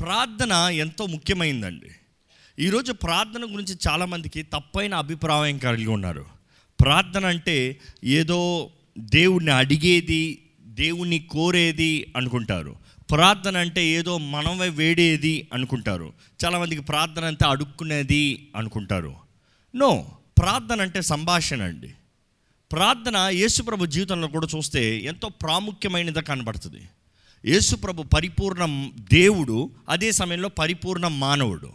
ప్రార్థన ఎంతో ముఖ్యమైందండి. ఈరోజు ప్రార్థన గురించి చాలామందికి తప్పైన అభిప్రాయం కలిగి ఉన్నారు. ప్రార్థన అంటే ఏదో దేవుణ్ణి అడిగేది దేవుణ్ణి కోరేది అనుకుంటారు. ప్రార్థన అంటే ఏదో మనమే వేడేది అనుకుంటారు. చాలామందికి ప్రార్థన అంతా అడుక్కునేది అనుకుంటారు. నో ప్రార్థన అంటే సంభాషణ అండి. ప్రార్థన యేసుప్రభు జీవితంలో కూడా చూస్తే ఎంతో ప్రాముఖ్యమైనదిగా కనబడుతుంది. యేసుప్రభు పరిపూర్ణ దేవుడు అదే సమయంలో పరిపూర్ణ మానవుడు.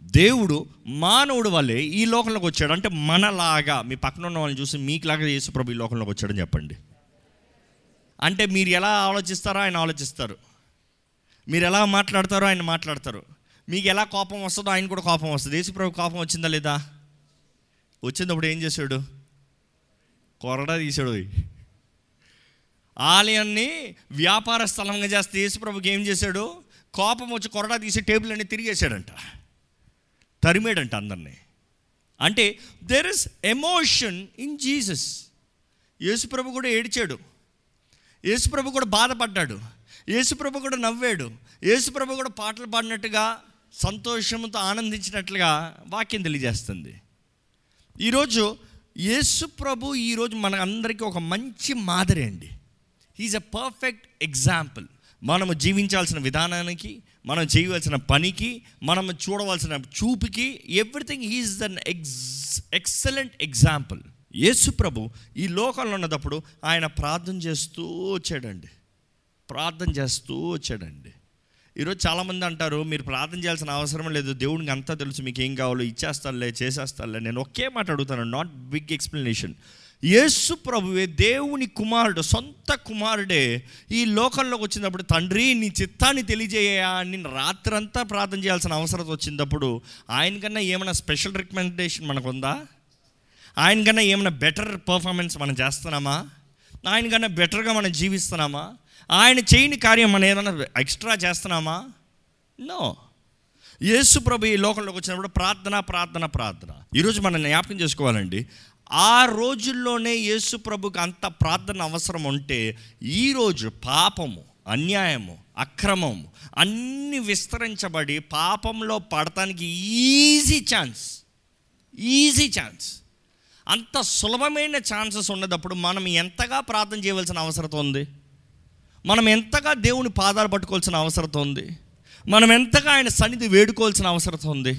దేవుడు మానవుడు వల్లే ఈ లోకంలోకి వచ్చాడు. అంటే మనలాగా మీ పక్కన ఉన్న వాళ్ళని చూసి మీకులాగా యేసుప్రభు ఈ లోకంలోకి వచ్చాడని చెప్పండి. అంటే మీరు ఎలా ఆలోచిస్తారో ఆయన ఆలోచిస్తారు. మీరు ఎలా మాట్లాడతారో ఆయన మాట్లాడతారు. మీకు ఎలా కోపం వస్తుందో ఆయన కూడా కోపం వస్తుంది. యేసుప్రభు కోపం వచ్చిందా లేదా? వచ్చినప్పుడు ఏం చేశాడు? కొరడా తీసాడు ఆలయాన్ని వ్యాపార స్థలంగా చేస్తే యేసుప్రభుకి ఏం చేశాడు? కోపం వచ్చి కొరడా తీసి టేబుల్ అన్ని తిరిగేశాడంట. తరిమేడంట అందరినీ. అంటే there is emotion in Jesus యేసుప్రభు కూడా ఏడిచాడు. యేసుప్రభు కూడా బాధపడ్డాడు. యేసుప్రభు కూడా నవ్వాడు. యేసుప్రభు కూడా పాటలు పాడినట్టుగా సంతోషంతో ఆనందించినట్లుగా వాక్యం తెలియజేస్తుంది. ఈరోజు యేసుప్రభు ఈరోజు మన అందరికీ ఒక మంచి మాదిరి అండి. హీజ్ అ పర్ఫెక్ట్ ఎగ్జాంపుల్ మనము జీవించాల్సిన విధానానికి మనం చేయవలసిన పనికి మనం చూడవలసిన చూపుకి everything he is then ex excellent example Yesu ప్రభు ఈ లోకంలో ఉన్నప్పుడు ఆయన ప్రార్థన చేస్తూ వచ్చాడండి. ప్రార్థన చేస్తూ వచ్చాడండి. ఈరోజు చాలామంది అంటారు మీరు ప్రార్థన చేయాల్సిన అవసరం లేదు. దేవునికి అంతా తెలుసు. మీకు ఏం కావాలో ఇచ్చేస్తానులే చేసేస్తానులే. నేను ఒకే మాట అడుగుతాను నాట్ బిగ్ ఎక్స్ప్లెనేషన్ యేసు ప్రభువే దేవుని కుమారుడు సొంత కుమారుడే. ఈ లోకంలోకి వచ్చినప్పుడు తండ్రి నీ చిత్తాన్ని తెలియజేయా అని రాత్రంతా ప్రార్థన చేయాల్సిన అవసరం వచ్చినప్పుడు ఆయనకన్నా ఏమైనా స్పెషల్ రికమెండేషన్ మనకు ఉందా ఆయనకన్నా ఏమైనా బెటర్ పర్ఫార్మెన్స్ మనం చేస్తున్నామా? ఆయనకన్నా బెటర్గా మనం జీవిస్తున్నామా? ఆయన చేయని కార్యం మనం ఏదైనా ఎక్స్ట్రా చేస్తున్నామా? నో. యేసు ప్రభు ఈ లోకంలోకి వచ్చినప్పుడు ప్రార్థన ప్రార్థన ప్రార్థన. ఈరోజు మనం జ్ఞాపకం చేసుకోవాలండి. ఆ రోజుల్లోనే యేసు ప్రభుకి అంత ప్రార్థన అవసరం ఉంటే ఈరోజు పాపము అన్యాయము అక్రమము అన్నీ విస్తరించబడి పాపంలో పడటానికి ఈజీ ఛాన్స్ ఈజీ ఛాన్స్. అంత సులభమైన ఛాన్సెస్ ఉన్నదప్పుడు మనం ఎంతగా ప్రార్థన చేయవలసిన అవసరం ఉంది? మనం ఎంతగా దేవుని పాదాలు పట్టుకోవాల్సిన అవసరం ఉంది? మనం ఎంతగా ఆయన సన్నిధి వేడుకోవాల్సిన అవసరం ఉంది?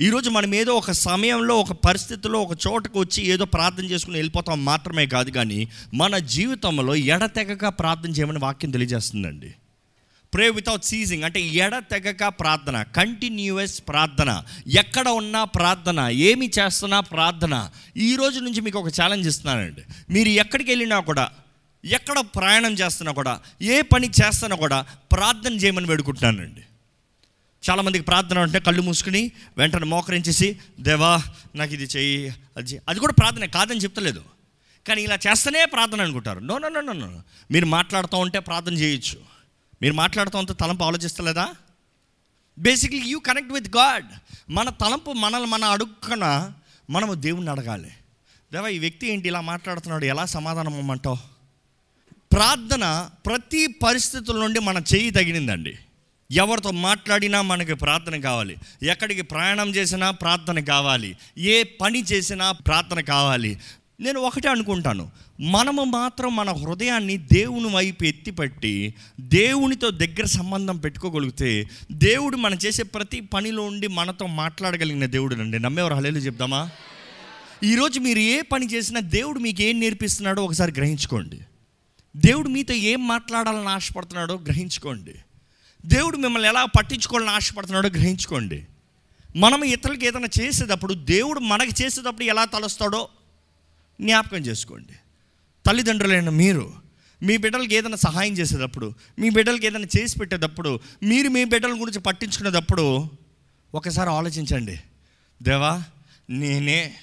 ఈరోజు మనం ఏదో ఒక సమయంలో ఒక పరిస్థితిలో ఒక చోటకు వచ్చి ఏదో ప్రార్థన చేసుకుని వెళ్ళిపోతాం మాత్రమే కాదు కానీ మన జీవితంలో ఎడతెగక ప్రార్థన చేయమని వాక్యం తెలియజేస్తుందండి. ప్రే వితౌట్ సీజింగ్ అంటే ఎడతెగక ప్రార్థన కంటిన్యూస్ ప్రార్థన. ఎక్కడ ఉన్నా ప్రార్థన ఏమి చేస్తున్నా ప్రార్థన. ఈ రోజు నుంచి మీకు ఒక ఛాలెంజ్ ఇస్తున్నానండి. మీరు ఎక్కడికి వెళ్ళినా కూడా ఎక్కడ ప్రయాణం చేస్తున్నా కూడా ఏ పని చేస్తున్నా కూడా ప్రార్థన చేయమని వేడుకుంటున్నానండి. చాలామందికి ప్రార్థన అంటే కళ్ళు మూసుకుని వెంటనే మోకరించేసి దేవా నాకు ఇది చెయ్యి అది చెయ్యి. అది కూడా ప్రార్థన కాదని చెప్తలేదు. కానీ ఇలా చేస్తేనే ప్రార్థన అనుకుంటారు. నో నో నో నో మీరు మాట్లాడుతూ ఉంటే ప్రార్థన చేయొచ్చు. మీరు మాట్లాడుతూ ఉంటే తలంపు ఆలోచిస్తలేదా? Basically you connect with God మన తలంపు మనల్ని మన అడుగున మనము దేవుణ్ణి అడగాలి. దేవా ఈ వ్యక్తి ఏంటి? ఇలా మాట్లాడుతున్నాడు. ఎలా సమాధానం ఇమ్మంటావు? ప్రార్థన ప్రతి పరిస్థితుల నుండి మన చేయి తగిలిందండి. ఎవరితో మాట్లాడినా మనకి ప్రార్థన కావాలి. ఎక్కడికి ప్రయాణం చేసినా ప్రార్థన కావాలి. ఏ పని చేసినా ప్రార్థన కావాలి. నేను ఒకటే అనుకుంటాను. మనము మాత్రం మన హృదయాన్ని దేవుని వైపు ఎత్తిపట్టి దేవునితో దగ్గర సంబంధం పెట్టుకోగలిగితే దేవుడు మనం చేసే ప్రతి పనిలో ఉండి మనతో మాట్లాడగలిగిన దేవుడు అండి నమ్మేవారు హలేలు చెప్దామా? ఈరోజు మీరు ఏ పని చేసినా దేవుడు మీకు ఏం నేర్పిస్తున్నాడో ఒకసారి గ్రహించుకోండి. దేవుడు మీతో ఏం మాట్లాడాలని ఆశపడుతున్నాడో గ్రహించుకోండి. దేవుడు మిమ్మల్ని ఎలా పట్టించుకోవాలని ఆశపడుతున్నాడో గ్రహించుకోండి. మనం ఇతరులకి ఏదైనా చేసేటప్పుడు దేవుడు మనకి చేసేటప్పుడు ఎలా తలుస్తాడో జ్ఞాపకం చేసుకోండి. తల్లిదండ్రులైన మీరు మీ బిడ్డలకి ఏదైనా సహాయం చేసేటప్పుడు మీ బిడ్డలకి ఏదైనా చేసి పెట్టేటప్పుడు మీరు మీ బిడ్డల గురించి పట్టించుకునేటప్పుడు ఒకసారి ఆలోచించండి. దేవా నేనే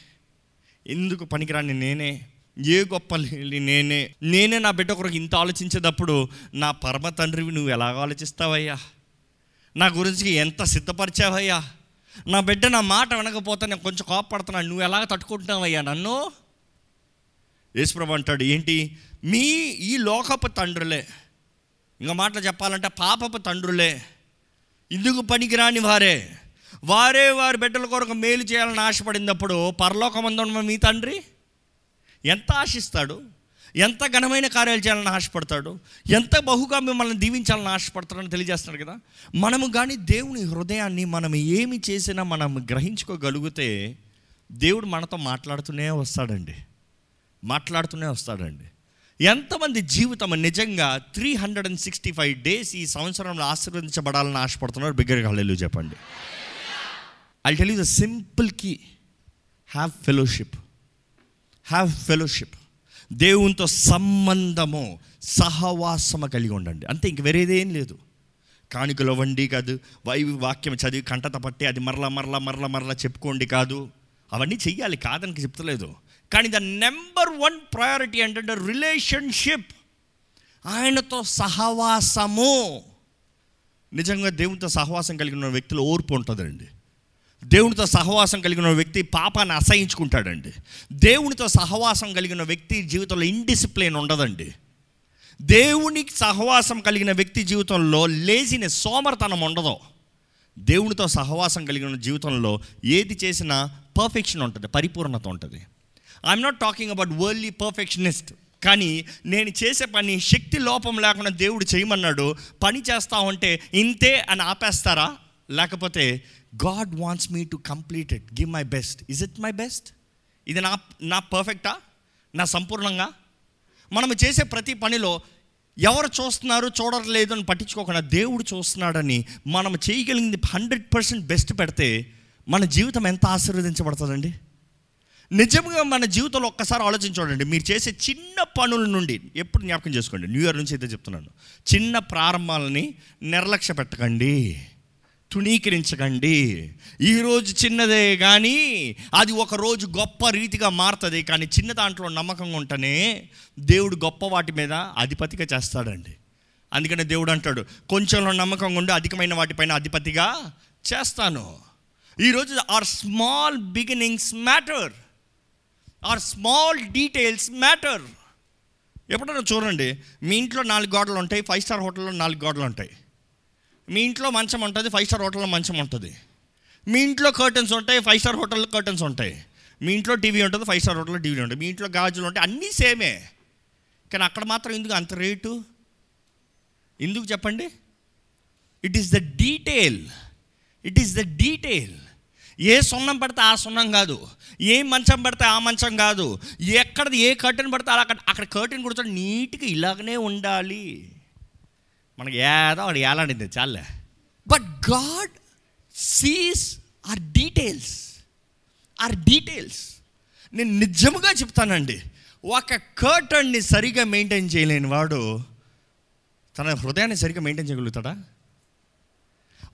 ఎందుకు పనికిరాని నేనే ఏ గొప్ప లేని నేనే నేనే నా బిడ్డ కొరకు ఇంత ఆలోచించేటప్పుడు నా పరమ తండ్రివి నువ్వు ఎలాగ ఆలోచిస్తావయ్యా? నా గురించి ఎంత సిద్ధపరిచావయ్యా? నా బిడ్డ నా మాట వినకపోతే నేను కొంచెం కోపడుతున్నాను నువ్వు ఎలాగ తట్టుకుంటున్నావయ్యా నన్ను? యేసుప్రభు అంటాడు ఏంటి? మీ ఈ లోకపు తండ్రులే. ఇంకా మాటలు చెప్పాలంటే పాపపు తండ్రులే. ఇందుకు పనికిరాని వారే. వారే వారి బిడ్డల కొరకు మేలు చేయాలని ఆశపడినప్పుడు పరలోకమందు మీ తండ్రి? ఎంత ఆశిస్తాడు? ఎంత ఘనమైన కార్యాలు చేయాలని ఆశపడతాడు? ఎంత బహుగా మిమ్మల్ని దీవించాలని ఆశపడతాడని తెలియజేస్తున్నాడు కదా? మనము కానీ దేవుని హృదయాన్ని మనం ఏమి చేసినా మనం గ్రహించుకోగలిగితే దేవుడు మనతో మాట్లాడుతూనే వస్తాడండి. మాట్లాడుతూనే వస్తాడండి. ఎంతమంది జీవితం నిజంగా three hundred and sixty five days ఈ సంవత్సరంలో ఆశీర్వదించబడాలని ఆశపడుతున్నారు? బిగ్గరగా హల్లెలూయా చెప్పండి. I tell you the simple key have fellowship have fellowship దేవునితో సంబంధము సహవాసము కలిగి ఉండండి. అంతే ఇంక వేరేదేం లేదు. కానుకలు వండి కాదు వై వాక్యం చదివి కంటత పట్టి అది మరలా మరలా మరలా మరలా చెప్పుకోండి కాదు. అవన్నీ చెయ్యాలి కాదని చెప్తలేదు. కానీ ద నెంబర్ వన్ ప్రయారిటీ ఏంటంటే రిలేషన్షిప్. ఆయనతో సహవాసము. నిజంగా దేవునితో సహవాసం కలిగిన వ్యక్తులు ఓర్పు ఉంటుందండి. దేవునితో సహవాసం కలిగిన వ్యక్తి పాపాన్ని అసహించుకుంటాడండి. దేవునితో సహవాసం కలిగిన వ్యక్తి జీవితంలో ఇండిసిప్లిన్ ఉండదండి. దేవునికి సహవాసం కలిగిన వ్యక్తి జీవితంలో లేజిన సోమరతనం ఉండదు. దేవునితో సహవాసం కలిగిన జీవితంలో ఏది చేసినా పర్ఫెక్షన్ ఉంటుంది పరిపూర్ణత ఉంటుంది. I'm not talking about worldly perfectionist కానీ నేను చేసే పని శక్తి లోపం లేకుండా దేవుడు చేయమన్నాడు పని చేస్తా ఉంటే ఇంతే అని ఆపేస్తారా? లేకపోతే God wants me to complete it give my best is it my best ఇది నా నా పర్ఫెక్టా నా సంపూర్ణంగా? మనం చేసే ప్రతి పనిలో ఎవరు చూస్తున్నారు చూడట్లేదు అని పట్టించుకోకుండా దేవుడు చూస్తున్నాడని మనం చేయగలిగింది హండ్రెడ్ పర్సెంట్ బెస్ట్ పెడితే మన జీవితం ఎంత ఆశీర్వదించబడుతుందండి? నిజంగా మన జీవితంలో ఒక్కసారి ఆలోచించండి మీరు చేసే చిన్న పనుల నుండి ఎప్పుడు జ్ఞాపకం చేసుకోండి. న్యూ ఇయర్ నుంచి అయితే చెప్తున్నాను. చిన్న ప్రారంభాలని నిర్లక్ష్య పెట్టకండి. తుణీకరించకండి. ఈరోజు చిన్నదే కానీ అది ఒక రోజు గొప్ప రీతిగా మారుతుంది. కానీ చిన్న దాంట్లో నమ్మకంగా ఉంటేనే దేవుడు గొప్ప వాటి మీద అధిపతిగా చేస్తాడండి. అందుకనే దేవుడు అంటాడు కొంచెంలో నమ్మకంగా ఉండి అధికమైన వాటిపైన అధిపతిగా చేస్తాను. ఈరోజు our small beginnings matter our small details matter ఎప్పుడైనా చూడండి మీ ఇంట్లో నాలుగు గోడలు ఉంటాయి ఫైవ్ స్టార్ హోటల్లో నాలుగు గోడలు ఉంటాయి. మీ ఇంట్లో మంచం ఉంటుంది ఫైవ్ స్టార్ హోటల్లో మంచం ఉంటుంది. మీ ఇంట్లో కర్టన్స్ ఉంటాయి ఫైవ్ స్టార్ హోటల్లో కర్టన్స్ ఉంటాయి. మీ ఇంట్లో టీవీ ఉంటుంది ఫైవ్ స్టార్ హోటల్లో టీవీ ఉంటుంది. మీ ఇంట్లో గాజులు ఉంటాయి అన్నీ సేమే కానీ అక్కడ మాత్రం ఎందుకు అంత రేటు? ఎందుకు చెప్పండి? It is the detail it is the detail ఏ సున్నం పడితే ఆ సున్నం కాదు ఏ మంచం పడితే ఆ మంచం కాదు ఎక్కడది ఏ కర్టెన్ పడితే అలా అక్కడ అక్కడ కర్టెన్ కూర్చొని నీట్గా ఇలాగనే ఉండాలి. మనకి ఏదో వాడు ఏలాంటిది చాలే. But God sees our details our details నేను నిజముగా చెప్తానండి. ఒక కర్టన్ని సరిగా మెయింటైన్ చేయలేని వాడు తన హృదయాన్ని సరిగ్గా మెయింటైన్ చేయగలుగుతాడా?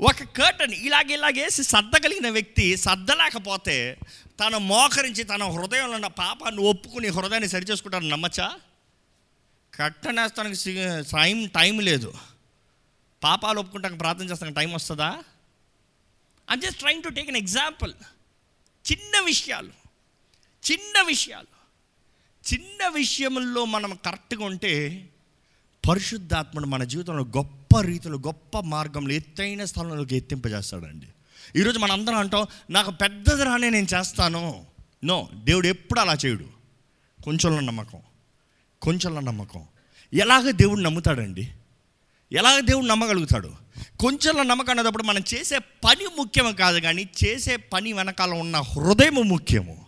ఒక కర్టన్ ఇలాగ ఇలాగేసి సర్దగలిగిన వ్యక్తి సర్దలేకపోతే తన మోకరించి తన హృదయంలో ఉన్న పాపాన్ని ఒప్పుకుని హృదయాన్ని సరిచేసుకుంటారని నమ్మచ్చా? కట్టనేస్తానికి టైం టైం లేదు. పాపాలు ఒప్పుకుంటానికి ప్రార్థన చేస్తాం టైం వస్తుందా? I'm just trying to take an example చిన్న విషయాలు చిన్న విషయాలు. చిన్న విషయంలో మనం కరెక్ట్గా ఉంటే పరిశుద్ధాత్ముడు మన జీవితంలో గొప్ప రీతిలో గొప్ప మార్గంలో ఎత్తైన స్థలంలోకి ఎత్తింపజేస్తాడండి. ఈరోజు మనం అందరం అంటాం నాకు పెద్దది రానే నేను చేస్తాను. నో దేవుడు ఎప్పుడు అలా చేయడు. కొంచెంలో నమ్మకం కొంచెంలో నమ్మకం. ఎలాగ దేవుడు నమ్ముతాడండి? ఎలాగ దేవుడు నమ్మగలుగుతాడు? కొంచెంలో నమ్మకం అనేటప్పుడు మనం చేసే పని ముఖ్యం కాదు కానీ చేసే పని వెనకాల ఉన్న హృదయము ముఖ్యము.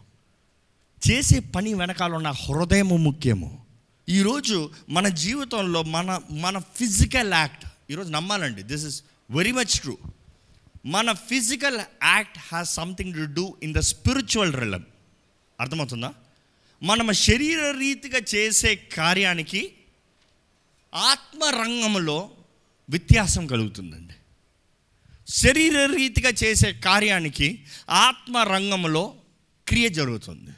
చేసే పని వెనకాల ఉన్న హృదయము ముఖ్యము. ఈరోజు మన జీవితంలో మన మన ఫిజికల్ యాక్ట్ ఈరోజు నమ్మాలండి this is very much true. మన physical act has something to do in the spiritual realm. అర్థమవుతుందా? మనం శరీర రీతిగా చేసే కార్యానికి ఆత్మరంగంలో వ్యత్యాసం కలుగుతుందండి. శరీర రీతిగా చేసే కార్యానికి ఆత్మరంగంలో క్రియ జరుగుతుంది.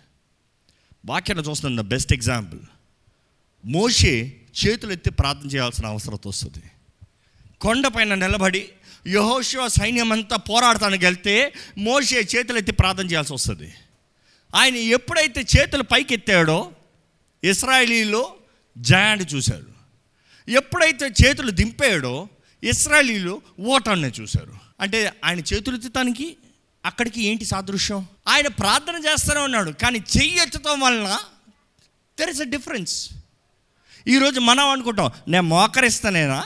వాక్యాన్ని చూస్తుంది ద బెస్ట్ ఎగ్జాంపుల్. మోషే చేతులు ఎత్తి ప్రార్థన చేయాల్సిన అవసరం వస్తుంది. కొండపైన నిలబడి యహోశివ సైన్యం అంతా పోరాడటానికి వెళ్తే మోషే చేతులు ఎత్తి ప్రార్థన చేయాల్సి వస్తుంది. ఆయన ఎప్పుడైతే చేతులు పైకెత్తాడో ఇస్రాయలీలో జయాంట్ చూశాడు. ఎప్పుడైతే చేతులు దింపాడో ఇస్రాయలీలు ఓటాన్ని చూశారు. అంటే ఆయన చేతులు చేతులెత్తుతానికి అక్కడికి ఏంటి సాదృశ్యం? ఆయన ప్రార్థన చేస్తూనే ఉన్నాడు కానీ చెయ్యి ఎత్తడం వలన దెర్ ఇస్ అ డిఫరెన్స్ ఈరోజు మనం అనుకుంటాం నేను మోకరిస్తానేనా?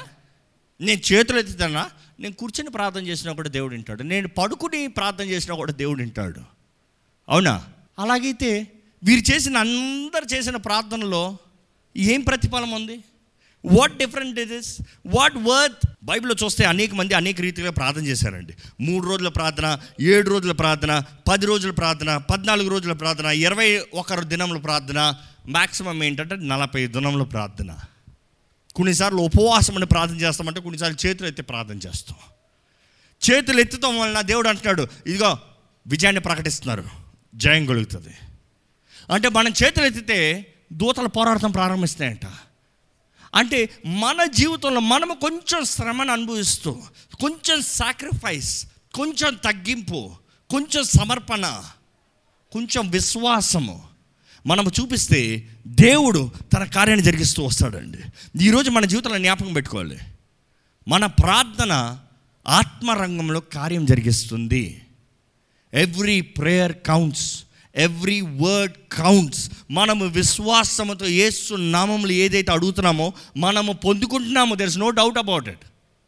నేను చేతులు ఎత్తుతానా? నేను కూర్చొని ప్రార్థన చేసినా కూడా దేవుడు వింటాడు. నేను పడుకుని ప్రార్థన చేసినా కూడా దేవుడు వింటాడు. అవునా? అలాగైతే వీరు చేసిన అందరు చేసిన ప్రార్థనలో ఏం ప్రతిఫలం ఉంది? What different it is what worth బైబిల్లో చూస్తే అనేక మంది అనేక రీతిగా ప్రార్థన చేశారండి. మూడు రోజుల ప్రార్థన ఏడు రోజుల ప్రార్థన పది రోజుల ప్రార్థన పద్నాలుగు రోజుల ప్రార్థన ఇరవై ఒక దినముల ప్రార్థన మ్యాక్సిమం ఏంటంటే నలభై దినముల ప్రార్థన. కొన్నిసార్లు ఉపవాసం అని ప్రార్థన చేస్తామంటే కొన్నిసార్లు చేతులు ఎత్తి ప్రార్థన చేస్తాం. చేతులు ఎత్తుతాం వలన దేవుడు అంటున్నాడు ఇదిగో విజయాన్ని ప్రకటిస్తున్నారు. జయం కలుగుతుంది. అంటే మనం చేతులు ఎత్తితే దూతలు పోరాడటం ప్రారంభిస్తాయంట. అంటే మన జీవితంలో మనము కొంచెం శ్రమను అనుభవిస్తూ కొంచెం సాక్రిఫైస్ కొంచెం తగ్గింపు కొంచెం సమర్పణ కొంచెం విశ్వాసము మనము చూపిస్తే దేవుడు తన కార్యాన్ని జరిగిస్తూ వస్తాడండి. ఈరోజు మన జీవితంలో జ్ఞాపకం పెట్టుకోవాలి. మన ప్రార్థన ఆత్మరంగంలో కార్యం జరిగిస్తుంది. Every prayer counts every word counts మనము విశ్వాసముతో యేసు నామములు ఏదైతే అడుగుతున్నామో మనము పొందుకుంటున్నామో there is no doubt about it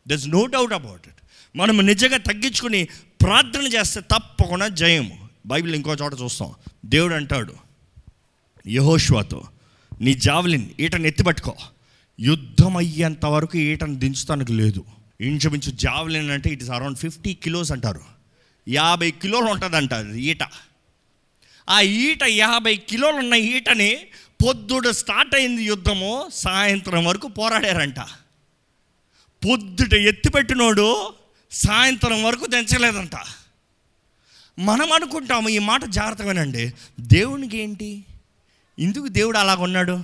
there is no doubt about it మనము నిజంగా తగ్గించుకుని ప్రార్థన చేస్తే తప్పకుండా జయము. బైబిల్ ఇంకో చోట చూస్తాం. దేవుడు అంటాడు యహోష్వాతో నీ జావలిన్ ఈటను ఎత్తిపట్టుకో యుద్ధం అయ్యేంత వరకు ఈటను దించుతానికి లేదు. ఇంచుమించు జావలిన్ అంటే it is around fifty kilos అంటారు. యాభై కిలోలు ఉంటుందంట అది ఈట. ఆ ఈట యాభై కిలోలు ఉన్న ఈటని పొద్దుడు స్టార్ట్ అయింది యుద్ధము సాయంత్రం వరకు పోరాడారంట. పొద్దుట ఎత్తిపెట్టినోడు సాయంత్రం వరకు దంచలేదంట. మనం అనుకుంటాము ఈ మాట జాగ్రత్తగానండి. దేవునికి ఏంటి? ఎందుకు దేవుడు అలాగ ఉన్నాడు.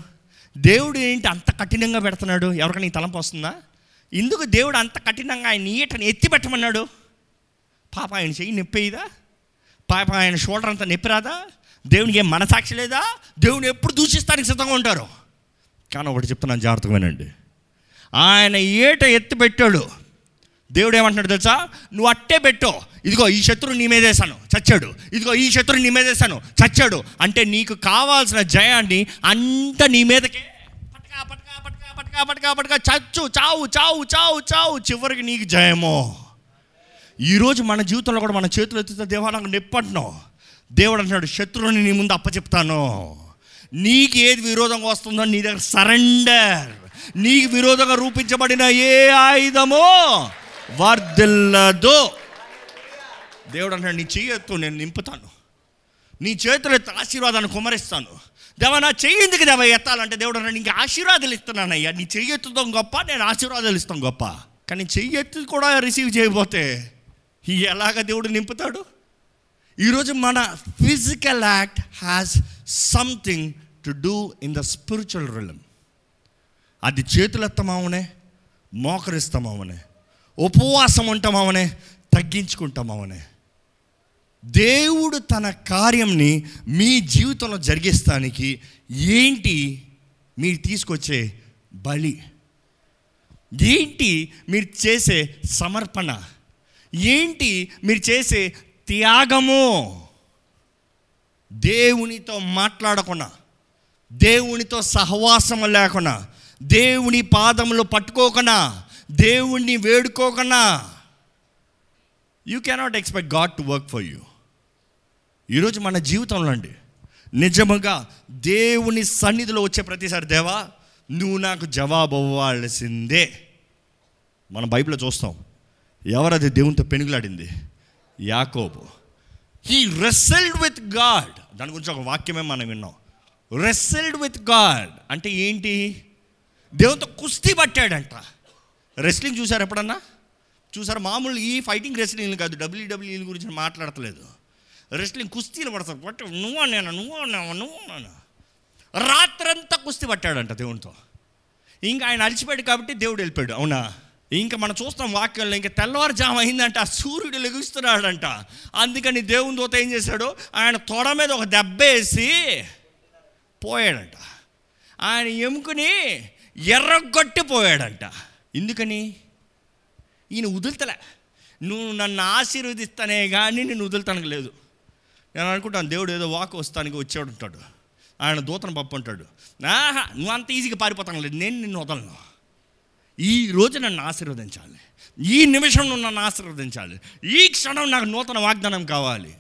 దేవుడు ఏంటి అంత కఠినంగా పెడుతున్నాడు? ఎవరికైనా ఈ తలంపు వస్తుందా? ఎందుకు దేవుడు అంత కఠినంగా ఆయన ఈటని ఎత్తి పెట్టమన్నాడు? పాప ఆయన చెయ్యి నొప్పేదా పాప ఆయన షోల్డర్ అంతా నొప్పి రాదా? దేవునికి ఏం మనసాక్షి లేదా? దేవుని ఎప్పుడు దూషిస్తానికి సిద్ధంగా ఉంటారు? కానీ ఒకటి చెప్తున్నాను జాగ్రత్తగా వినండి. ఆయన ఏట ఎత్తి పెట్టాడు. దేవుడు ఏమంటున్నాడు తెలుసా? నువ్వు అట్టే పెట్టో. ఇదిగో ఈ శత్రువు నీ మీదేశాను చచ్చాడు. ఇదిగో ఈ శత్రువు నీ మీదేశాను చచ్చాడు. అంటే నీకు కావాల్సిన జయాన్ని అంత నీ మీదకే పటకా పటకా పటకా పటకా పటకా పటకా చచ్చు చావు చావు చావు చావు. చివరికి నీకు జయమో. ఈరోజు మన జీవితంలో కూడా మన చేతులు ఎత్తుతే దేవా నాకు నొప్పి అంటున్నావు దేవుడు అంటున్నాడు శత్రువుని నీ ముందు అప్పచెప్తాను. నీకు ఏది విరోధంగా వస్తుందో నీ దగ్గర సరెండర్. నీకు విరోధంగా రూపించబడిన ఏ ఆయుధమో వర్దిల్లదు దేవుడు అంటాడు నీ చేయొత్తు నేను నింపుతాను. నీ చేతులు ఎత్త ఆశీర్వాదాన్ని కుమరిస్తాను. దేవా నా చెయ్యి ఎందుకు దేవ ఎత్తాలంటే దేవుడు అన్నాడు నీకు ఆశీర్వాదాలు ఇస్తున్నానయ్యా. నీ చెయ్యి ఎత్తుతాం గొప్ప నేను ఆశీర్వాదాలు ఇస్తాం గొప్ప. కానీ చెయ్యి ఎత్తు కూడా రిసీవ్ చేయకపోతే ఎలాగ దేవుడు నింపుతాడు? ఈరోజు మన physical act has something to do in the spiritual realm అది చేతులెత్తమావనే మోకరిస్తామావనే ఉపవాసం ఉంటామావనే తగ్గించుకుంటామావనే దేవుడు తన కార్యంని మీ జీవితంలో జరిగిస్తానికి ఏంటి మీరు తీసుకొచ్చే బలి? ఏంటి మీరు చేసే సమర్పణ? ఏంటి మీరు చేసే త్యాగము? దేవునితో మాట్లాడకుండా దేవునితో సహవాసం లేకుండా దేవుని పాదములు పట్టుకోకుండా దేవుణ్ణి వేడుకోకుండా. You cannot expect God to work for you ఈరోజు మన జీవితంలో అండి నిజముగా దేవుని సన్నిధిలో వచ్చే ప్రతిసారి దేవా నువ్వు నాకు జవాబు అవ్వాల్సిందే. మన బైబిల్లో చూస్తాం ఎవరది దేవునితో పెనుగులాడింది? యాకోబు. హీ రెసల్డ్ విత్ గాడ్ దాని గురించి ఒక వాక్యమే మనం విన్నాం. రెసల్డ్ విత్ గాడ్ అంటే ఏంటి? దేవునితో కుస్తీ పట్టాడంట. రెస్లింగ్ చూసారు ఎప్పుడన్నా? చూసారు? మామూలు ఈ ఫైటింగ్ రెస్లింగ్ కాదు. డబ్ల్యూడబ్ల్యూఈ గురించి మాట్లాడతలేదు. రెస్లింగ్ కుస్తీలు పడతారు. పట్టు. నువ్వు నేను నువ్వు నేను నువ్వు నేను రాత్రంతా కుస్తీ పట్టాడంట దేవునితో. ఇంకా ఆయన అలిచిపోయాడు కాబట్టి దేవుడు వెళ్ళిపోయాడు. అవునా? ఇంకా మనం చూస్తాం వాక్యంలో ఇంకా తెల్లవారుజాము అయిందంట ఆ సూర్యుడు లెగుస్తున్నాడంట. అందుకని దేవుని దూత ఏం చేశాడు? ఆయన తొడ మీద ఒక దెబ్బేసి పోయాడంట. ఆయన ఎముకుని ఎర్రగొట్టి పోయాడంట ఎందుకని? ఈయన వదులుతలే. నువ్వు నన్ను ఆశీర్వదిస్తానే కానీ నేను వదులుతానికి లేదు. నేను అనుకుంటాను దేవుడు ఏదో వాక్ వస్తానికి వచ్చాడు ఉంటాడు ఆయన దూతను పంపుంటాడు. ఆహా నువ్వు అంత ఈజీగా పారిపోతాను లేదు. నేను నిన్ను వదలను. ఈ రోజు నన్ను ఆశీర్వదించాలి. ఈ నిమిషం నువ్వు నన్ను ఆశీర్వదించాలి. ఈ క్షణం నాకు నూతన వాగ్దానం కావాలి.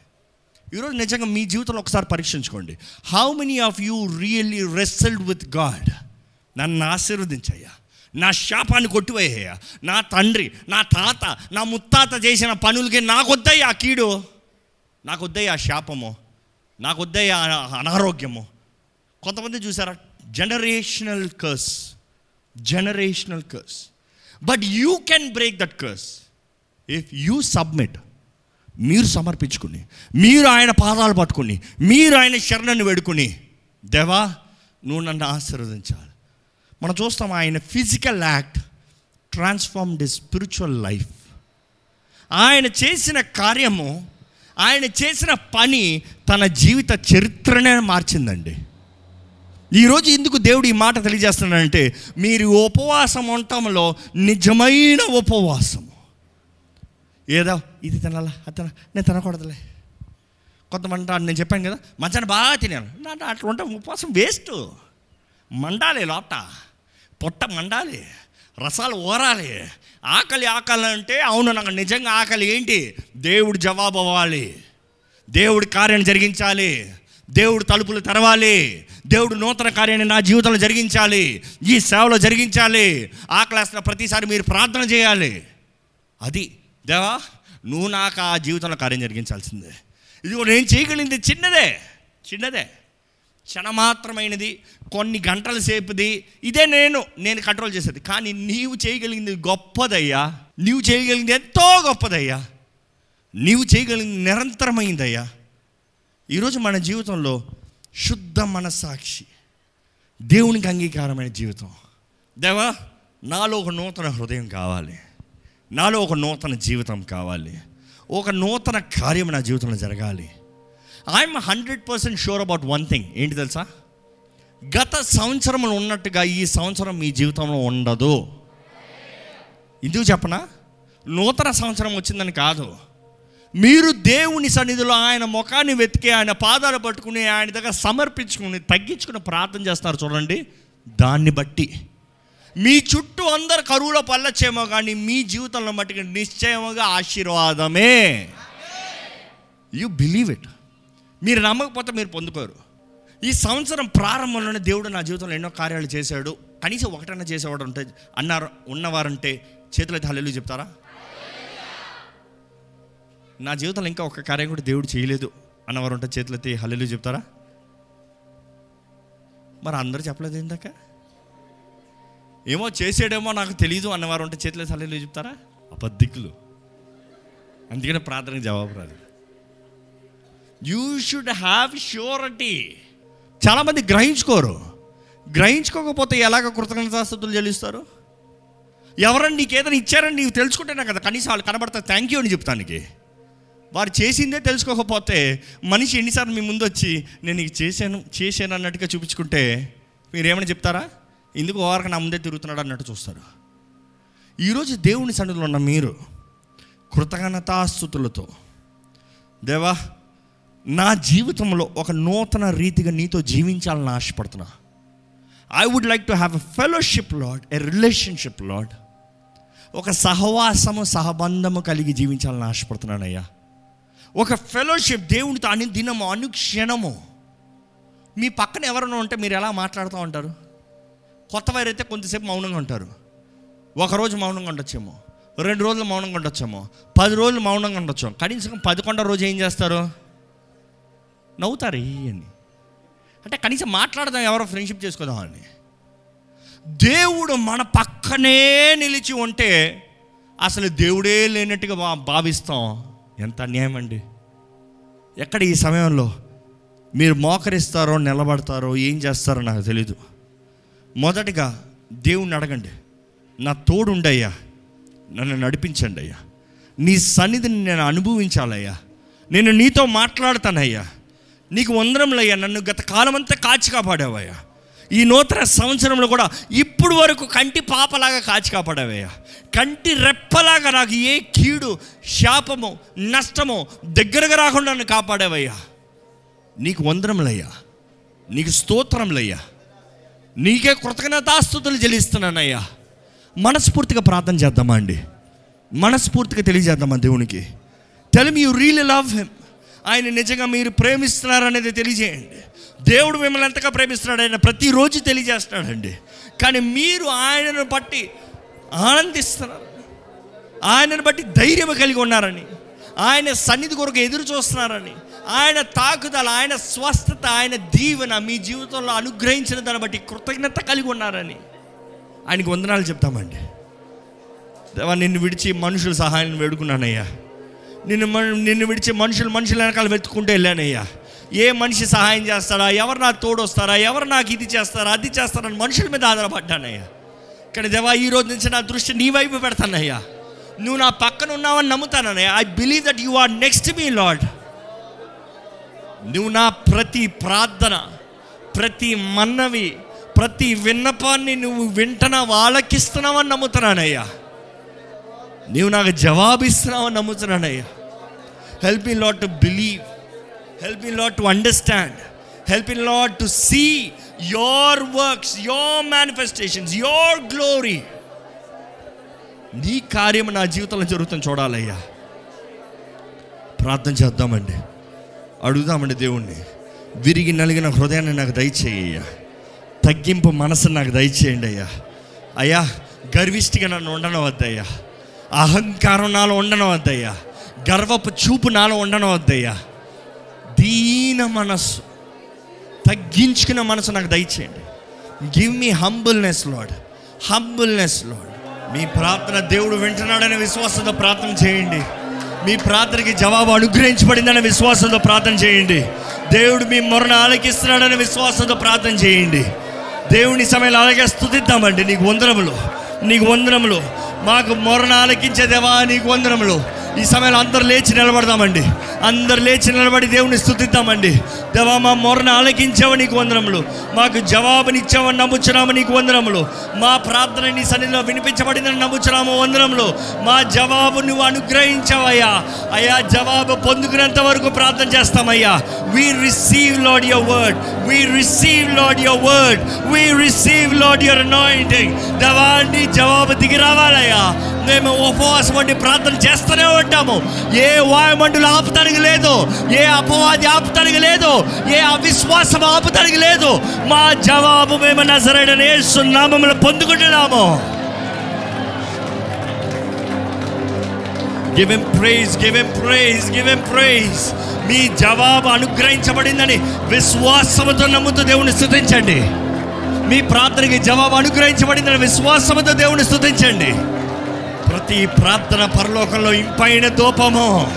ఈరోజు నిజంగా మీ జీవితంలో ఒకసారి పరీక్షించుకోండి. How many of you really wrestled with God నన్ను ఆశీర్వదించయ్యా. నా శాపాన్ని కొట్టివేయ్యా నా తండ్రి నా తాత నా ముత్తాత చేసిన పనులకి నాకొద్దయ్యా ఆ కీడు. నాకొద్దయ్యా ఆ శాపము. నాకొద్దయ్యా ఆ అనారోగ్యము. కొంతమంది చూసారా? Generational curse generational curse but you can break that curse if you submit మీరు సమర్పించుకుని మీరు ఆయన పాదాలు పట్టుకుని మీరు ఆయన శరణను వేడుకుని దేవా నువ్వు నన్ను ఆశీర్వదించాలి. మనం చూస్తాం ఆయన physical act transform the spiritual life ఆయన చేసిన కార్యము ఆయన చేసిన పని తన జీవిత చరిత్రనే మార్చిందండి. ఈరోజు ఎందుకు దేవుడు ఈ మాట తెలియజేస్తున్నాడంటే మీరు ఉపవాసం ఉండటంలో నిజమైన ఉపవాసం ఏదో ఇది తినాలా అది తిన నేను తినకూడదులే. కొంతమంది నేను చెప్పాను కదా మధ్యాహ్నం బాగా తినాను. నా అట్లా ఉంటే ఉపవాసం వేస్ట్ మండాలి లోట పొట్ట మండాలి. రసాలు ఓరాలి ఆకలి ఆకలి అంటే అవును నాకు నిజంగా ఆకలి ఏంటి? దేవుడు జవాబు అవ్వాలి. దేవుడి కార్యాన్ని జరిగించాలి. దేవుడు తలుపులు తెరవాలి. దేవుడు నూతన కార్యాన్ని నా జీవితంలో జరిగించాలి. ఈ సేవలో జరిగించాలి. ఆకలేస్తున్న ప్రతిసారి మీరు ప్రార్థన చేయాలి. అది. దేవా నువ్వు నాకు ఆ జీవితంలో కార్యం జరిగించాల్సిందే. ఇది కూడా నేను చేయగలిగింది చిన్నదే. చిన్నదే. క్షణమాత్రమైనది కొన్ని గంటల సేపుది. ఇదే నేను నేను కంట్రోల్ చేసేది. కానీ నీవు చేయగలిగింది గొప్పదయ్యా. నీవు చేయగలిగింది ఎంతో గొప్పదయ్యా. నీవు చేయగలిగింది నిరంతరమైందయ్యా. ఈరోజు మన జీవితంలో శుద్ధ మనసాక్షి దేవునికి అంగీకారమైన జీవితం. దేవా నాలో ఒక నూతన హృదయం కావాలి. నాలో ఒక నూతన జీవితం కావాలి. ఒక నూతన కార్యం నా జీవితంలో జరగాలి. I'm hundred percent sure about one thing ఏంటి తెలుసా? గత సంవత్సరంలో ఉన్నట్టుగా ఈ సంవత్సరం మీ జీవితంలో ఉండదు. ఎందుకు చెప్పనా? నూతన సంవత్సరం వచ్చిందని కాదు. మీరు దేవుని సన్నిధిలో ఆయన ముఖాన్ని వెతికి ఆయన పాదాలు పట్టుకుని ఆయన దగ్గర సమర్పించుకుని తగ్గించుకుని ప్రార్థన చేస్తారు చూడండి. దాన్ని బట్టి మీ చుట్టూ అందరు కరువులో పల్లచ్చేమో కానీ మీ జీవితంలో మట్టుకు నిశ్చయముగా ఆశీర్వాదమే. యు బిలీవ్ ఇట్ మీరు నమ్మకపోతే మీరు పొందుకోరు. ఈ సంవత్సరం ప్రారంభంలోనే దేవుడు నా జీవితంలో ఎన్నో కార్యాలు చేశాడు. కనీసం ఒకటన్నా చేసేవాడు ఉంటే అన్నారు ఉన్నవారంటే చేతులైతే హల్లెలు చెప్తారా? నా జీవితంలో ఇంకా ఒక కార్యం కూడా దేవుడు చేయలేదు అన్నవారు ఉంటే చేతులైతే హల్లెలు చెప్తారా? మరి అందరూ చెప్పలేదు ఇందాక? ఏమో చేసాడేమో నాకు తెలియదు అన్నవారు ఉంటే చేతులైతే హల్లెలు చెప్తారా? అబద్ధికులు. అందుకనే ప్రార్థన జవాబు రాదు యూ షుడ్ హ్యావ్ ష్యూరిటీ చాలామంది గ్రహించుకోరు. గ్రహించుకోకపోతే ఎలాగ కృతజ్ఞతాస్తుతులు చెల్లిస్తారు? ఎవరన్నా నీకు ఏదైనా ఇచ్చారని నీకు తెలుసుకుంటేనే కదా కనీసం వాళ్ళు కనబడతా థ్యాంక్ యూ అని చెప్తానికి. వారు చేసిందే తెలుసుకోకపోతే మనిషి ఎన్నిసార్లు మీ ముందు వచ్చి నేను నీకు చేశాను చేశాను అన్నట్టుగా చూపించుకుంటే మీరేమైనా చెప్తారా? ఎందుకు ఓవరకు నా ముందే తిరుగుతున్నాడు అన్నట్టు చూస్తారు. ఈరోజు దేవుని సన్నిధిలో ఉన్న మీరు కృతజ్ఞతాస్థుతులతో దేవా నా జీవితంలో ఒక నూతన రీతిగా నీతో జీవించాలని ఆశపడుతున్నా. I would like to have a fellowship Lord a relationship Lord ఒక సహవాసము సహబంధము కలిగి జీవించాలని ఆశపడుతున్నానయ్యా. ఒక ఫెలోషిప్ దేవునితో అని దినము అనుక్షణము మీ పక్కన ఎవరైనా ఉంటే మీరు ఎలా మాట్లాడుతూ ఉంటారు? కొత్త వారైతే కొంతసేపు మౌనంగా ఉంటారు. ఒకరోజు మౌనంగా ఉండొచ్చేమో. రెండు రోజులు మౌనంగా ఉండొచ్చేమో. పది రోజులు మౌనంగా ఉండొచ్చు. కనీసం పదకొండో రోజు ఏం చేస్తారు? నవ్వుతారు అని. అంటే కనీసం మాట్లాడదాం ఎవరో ఫ్రెండ్షిప్ చేసుకుందామని అని. దేవుడు మన పక్కనే నిలిచి ఉంటే అసలు దేవుడే లేనట్టుగా భావిస్తాం. ఎంత అన్యాయం అండి? ఎక్కడ ఈ సమయంలో మీరు మోకరిస్తారో నిలబడతారో ఏం చేస్తారో నాకు తెలీదు. మొదటిగా దేవుణ్ణి అడగండి. నా తోడుండయ్యా నన్ను నడిపించండి అయ్యా. నీ సన్నిధిని నేను అనుభవించాలయ్యా. నేను నీతో మాట్లాడతానయ్యా. నీకు వందరంలయ్యా నన్ను గత కాలమంతా కాచి కాపాడావయ్యా. ఈ నూతన సంవత్సరంలో కూడా ఇప్పుడు వరకు కంటి పాపలాగా కాచి కాపాడావయ్యా. కంటి రెప్పలాగా నాకు ఏ కీడు శాపము నష్టము దగ్గరగా రాకుండా నన్ను కాపాడావయ్యా. నీకు వందరములయ్యా నీకు స్తోత్రములయ్యా. నీకే కృతజ్ఞతాస్తుతులు చెల్లిస్తున్నానయ్యా. మనస్ఫూర్తిగా ప్రార్థన చేద్దామా అండి? మనస్ఫూర్తిగా తెలియజేద్దామా దేవునికి? Tell you real love him ఆయన నిజంగా మీరు ప్రేమిస్తున్నారనేది తెలియజేయండి. దేవుడు మిమ్మల్ని ఎంతగా ప్రేమిస్తున్నాడు ఆయన ప్రతిరోజు తెలియజేస్తున్నాడండి. కానీ మీరు ఆయనను బట్టి ఆనందిస్తున్నారు. ఆయనను బట్టి ధైర్యం కలిగి ఉన్నారని ఆయన సన్నిధి కొరకు ఎదురు చూస్తున్నారని ఆయన తాకుదల ఆయన స్వస్థత ఆయన దీవెన మీ జీవితంలో అనుగ్రహించిన దాన్ని బట్టి కృతజ్ఞత కలిగి ఉన్నారని ఆయనకు వందనాలు చెప్తామండి. దేవా నిన్ను విడిచి మనుషుల సహాయం వేడుకున్నానయ్యా. నిన్ను నిన్ను విడిచి మనుషులు మనుషుల వెనకాల వెతుక్కుంటూ వెళ్ళానయ్యా. ఏ మనిషి సహాయం చేస్తారా ఎవరు నాకు తోడొస్తారా? ఎవరు నాకు ఇది చేస్తారా? అది చేస్తారని మనుషుల మీద ఆధారపడ్డానయ్యా. కానీ దేవా ఈ రోజు నుంచి నా దృష్టి నీ వైపు పెడతానయ్యా. నువ్వు నా పక్కన ఉన్నావని నమ్ముతానయ్యా I believe that you are next me Lord నువ్వు నా ప్రతి ప్రార్థన ప్రతి మన్నవి ప్రతి విన్నపాన్ని నువ్వు వింటున్నావు వాళ్ళకిస్తున్నావని నమ్ముతున్నానయ్యా. నీవు నాకు జవాబిస్తున్నావని నమ్ముతున్నానయ్యా. Help me Lord to believe helping me Lord to understand help me Lord to see your works your manifestations your glory నీ కార్యం నా జీవితంలో జరుగుతుంది చూడాలయ్యా. ప్రార్థన చేద్దామండి. అడుగుదామండి దేవుణ్ణి. విరిగి నలిగిన హృదయాన్ని నాకు దయచేయ్యా తగ్గింపు మనసును నాకు దయచేయండి అయ్యా. అయ్యా గర్విష్టిగా నన్ను ఉండనవద్దయ్యా అహంకారం నాలో ఉండనవద్దయ్యా గర్వపు చూపు నాలో ఉండనవద్దయ్యా దీన మనస్సు. తగ్గించుకున్న మనసు నాకు దయచేయండి. Give me humbleness Lord humbleness Lord మీ ప్రార్థన దేవుడు వింటున్నాడనే విశ్వాసంతో ప్రార్థన చేయండి. మీ ప్రార్థనకి జవాబు అనుగ్రహించబడిందనే విశ్వాసంతో ప్రార్థన చేయండి. దేవుడు మీ మొరను ఆలకిస్తున్నాడనే విశ్వాసంతో ప్రార్థన చేయండి. దేవుని సమయంలో అలాగే స్థుతిద్దామండి. నీకు వందనములు. నీకు వందనములు. మాకు మొరను ఆలకించే దేవా నీకు వందనములు. ఈ సమయంలో అందరు లేచి నిలబడదామండి. అందరు లేచి నిలబడి దేవుని స్థుతిద్దామండి. దేవా మా మొరను ఆలకించావు నీకు వందనములు. మాకు జవాబునిచ్చావని నమ్ముచున్నాము నీకు వందనములు. మా ప్రార్థన నీ సన్నిధిలో వినిపించబడిందని నమ్ముచున్నాము వందనములు. మా జవాబు నువ్వు అనుగ్రహించావయ్యా. అయ్యా జవాబు పొందుకునేంత వరకు ప్రార్థన చేస్తామయ్యా. We receive Lord your word we receive Lord your word we receive Lord your anointing దేవా నీ జవాబు దిగి రావాలయ్యా. మేము ఉపవాసం వంటి ప్రార్థన చేస్తూనే ఉంటాము. ఏ వాయుమండులు ఆపుతానికి లేదు ఏ అపవాది ఆపుతానికి లేదు ఏ అవిశ్వాసం ఆపుతానికి లేదు మా జవాబు మేము నజరైన నామములు పొందుకుంటున్నాము. Give him praise give him praise give him praise మీ జవాబు అనుగ్రహించబడిందని విశ్వాసముతో నమ్ముతూ దేవుని స్థుతించండి మీ ప్రార్థనకి జవాబు అనుగ్రహించబడిందని విశ్వాసముతో దేవుని స్థుతించండి ప్రతి ప్రార్థన పరలోకంలో ఇంపైన దూపము.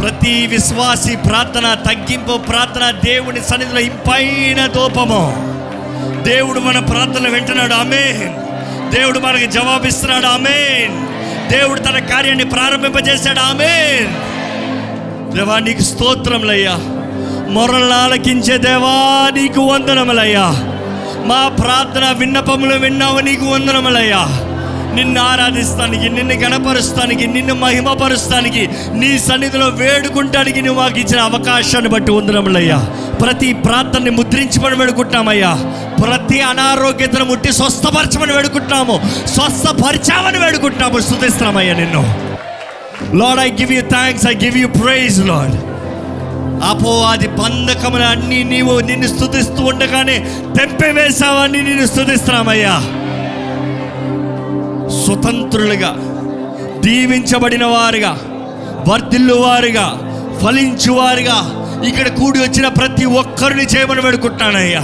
ప్రతి విశ్వాసి ప్రార్థన తగ్గింపు ప్రార్థన దేవుని సన్నిధిలో ఇంపైన దూపము. దేవుడు మన ప్రార్థన వింటున్నాడు ఆమె దేవుడు మనకి జవాబిస్తున్నాడు ఆమె దేవుడు తన కార్యాన్ని ప్రారంభింపజేశాడు ఆమేన్. దేవా నీకు స్తోత్రములయ్యా. మొరలను ఆలకించే దేవా నీకు వందనములయ్యా. మా ప్రార్థన విన్నపములు విన్నావు నీకు వందనములయ్యా. నిన్ను ఆరాధిస్తానికి నిన్ను గణపరుస్తానికి నిన్ను మహిమపరుస్తానికి నీ సన్నిధిలో వేడుకుంటానికి నువ్వు మాకు ఇచ్చిన అవకాశాన్ని బట్టి ఉందరములయ్యా ప్రతి ప్రార్థనని ముద్రించమని వేడుకుంటామయ్యా ప్రతి అనారోగ్యతను ముట్టి స్వస్థపరచమని వేడుకుంటున్నాము. స్వస్థపరిచామని వేడుకుంటాము స్థుతిస్తున్నామయ్యా నిన్ను. Lord I give you thanks I give you praise Lord అపో అది బంధకములు అన్నీ నీవు నిన్ను స్థుతిస్తూ ఉండగానే తెంపివేశావని నిన్ను స్థుతిస్తున్నామయ్యా. స్వతంత్రులుగా దీవించబడిన వారుగా వర్ధిల్లువారుగా ఫలించువారుగా ఇక్కడ కూడి వచ్చిన ప్రతి ఒక్కరిని చేయమని వేడుకుంటున్నానయ్యా.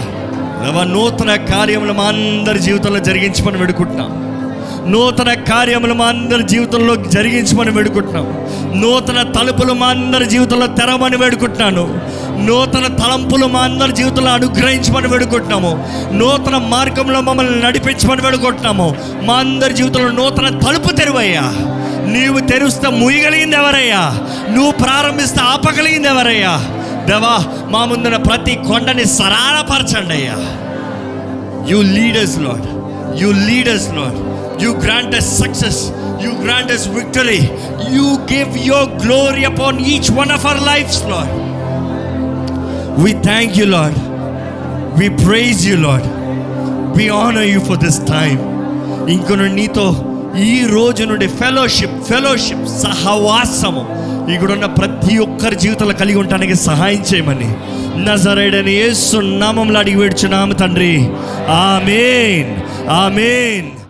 నూతన కార్యములు మా అందరి జీవితంలో జరిగించమని వేడుకుంటున్నాం. నూతన కార్యములు మా అందరి జీవితంలో జరిగించమని వేడుకుంటున్నాం నూతన తలుపులు మా అందరి జీవితంలో తెరమని వేడుకుంటున్నాను. నూతన తలంపులు మా అందరి జీవితంలో అనుగ్రహించమని వేడుకుంటున్నాము. నూతన మార్గంలో మమ్మల్ని నడిపించమని వేడుకుంటున్నాము. మా అందరి జీవితంలో నూతన తలుపు తెరువయ్యా. నీవు తెరుస్తే ముయ్యగలిగింది ఎవరయ్యా? నువ్వు ప్రారంభిస్తే ఆపగలిగింది ఎవరయ్యా? దేవా మా ముందున ప్రతి కొండని సరాలపరచండి అయ్యా. You lead us Lord you lead us Lord you grant us success you grant us victory you give your glory upon each one of our life Lord we thank you Lord we praise you Lord we honour you for this time ఇంకొన నీతో ఈ రోజు నుండి fellowship fellowship సహవాసము. ఇక్కడ ఉన్న ప్రతి ఒక్కరి జీవితంలో కలిగి ఉండడానికి సహాయం చేయమని. నజరేడని ఏసు నామంలో అడిగి పెడుచు నామ తండ్రి. ఆమెన్. ఆమెన్.